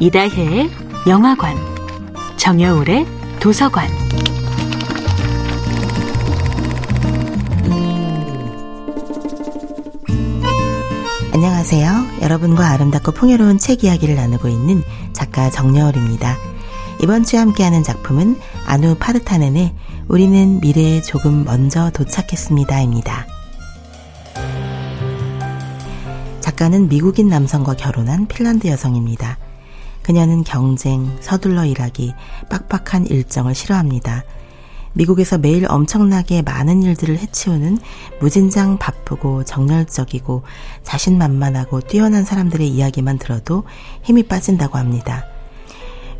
이다혜의 영화관, 정여울의 도서관. 안녕하세요. 여러분과 아름답고 풍요로운 책 이야기를 나누고 있는 작가 정여울입니다. 이번 주에 함께하는 작품은 아누 파르타넨의 우리는 미래에 조금 먼저 도착했습니다입니다. 작가는 미국인 남성과 결혼한 핀란드 여성입니다. 그녀는 경쟁, 서둘러 일하기, 빡빡한 일정을 싫어합니다. 미국에서 매일 엄청나게 많은 일들을 해치우는 무진장 바쁘고 정열적이고 자신만만하고 뛰어난 사람들의 이야기만 들어도 힘이 빠진다고 합니다.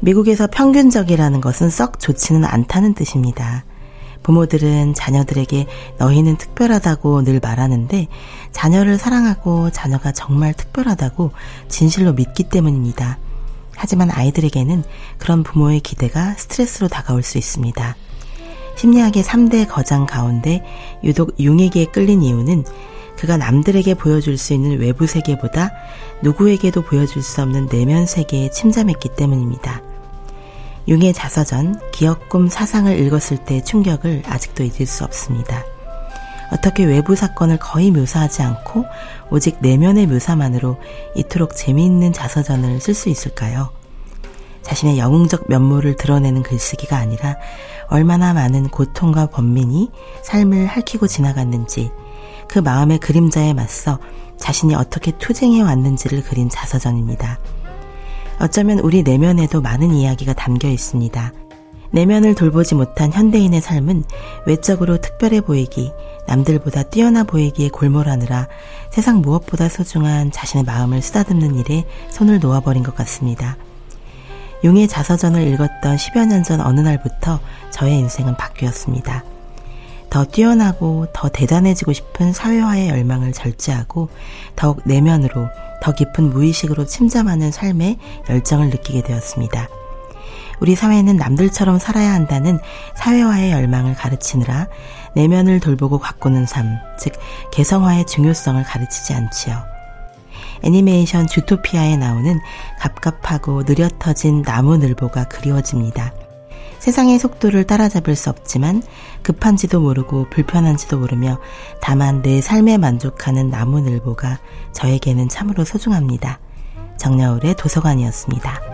미국에서 평균적이라는 것은 썩 좋지는 않다는 뜻입니다. 부모들은 자녀들에게 너희는 특별하다고 늘 말하는데 자녀를 사랑하고 자녀가 정말 특별하다고 진실로 믿기 때문입니다. 하지만 아이들에게는 그런 부모의 기대가 스트레스로 다가올 수 있습니다. 심리학의 3대 거장 가운데 유독 융에게 끌린 이유는 그가 남들에게 보여줄 수 있는 외부 세계보다 누구에게도 보여줄 수 없는 내면 세계에 침잠했기 때문입니다. 융의 자서전 기억, 꿈, 사상을 읽었을 때의 충격을 아직도 잊을 수 없습니다. 어떻게 외부 사건을 거의 묘사하지 않고 오직 내면의 묘사만으로 이토록 재미있는 자서전을 쓸 수 있을까요? 자신의 영웅적 면모를 드러내는 글쓰기가 아니라 얼마나 많은 고통과 번민이 삶을 핥히고 지나갔는지 그 마음의 그림자에 맞서 자신이 어떻게 투쟁해 왔는지를 그린 자서전입니다. 어쩌면 우리 내면에도 많은 이야기가 담겨 있습니다. 내면을 돌보지 못한 현대인의 삶은 외적으로 특별해 보이기, 남들보다 뛰어나 보이기에 골몰하느라 세상 무엇보다 소중한 자신의 마음을 쓰다듬는 일에 손을 놓아버린 것 같습니다. 용의 자서전을 읽었던 10여 년 전 어느 날부터 저의 인생은 바뀌었습니다. 더 뛰어나고 더 대단해지고 싶은 사회화의 열망을 절제하고 더욱 내면으로 더 깊은 무의식으로 침잠하는 삶의 열정을 느끼게 되었습니다. 우리 사회는 남들처럼 살아야 한다는 사회화의 열망을 가르치느라 내면을 돌보고 가꾸는 삶, 즉 개성화의 중요성을 가르치지 않지요. 애니메이션 주토피아에 나오는 갑갑하고 느려터진 나무늘보가 그리워집니다. 세상의 속도를 따라잡을 수 없지만 급한지도 모르고 불편한지도 모르며 다만 내 삶에 만족하는 나무늘보가 저에게는 참으로 소중합니다. 정여울의 도서관이었습니다.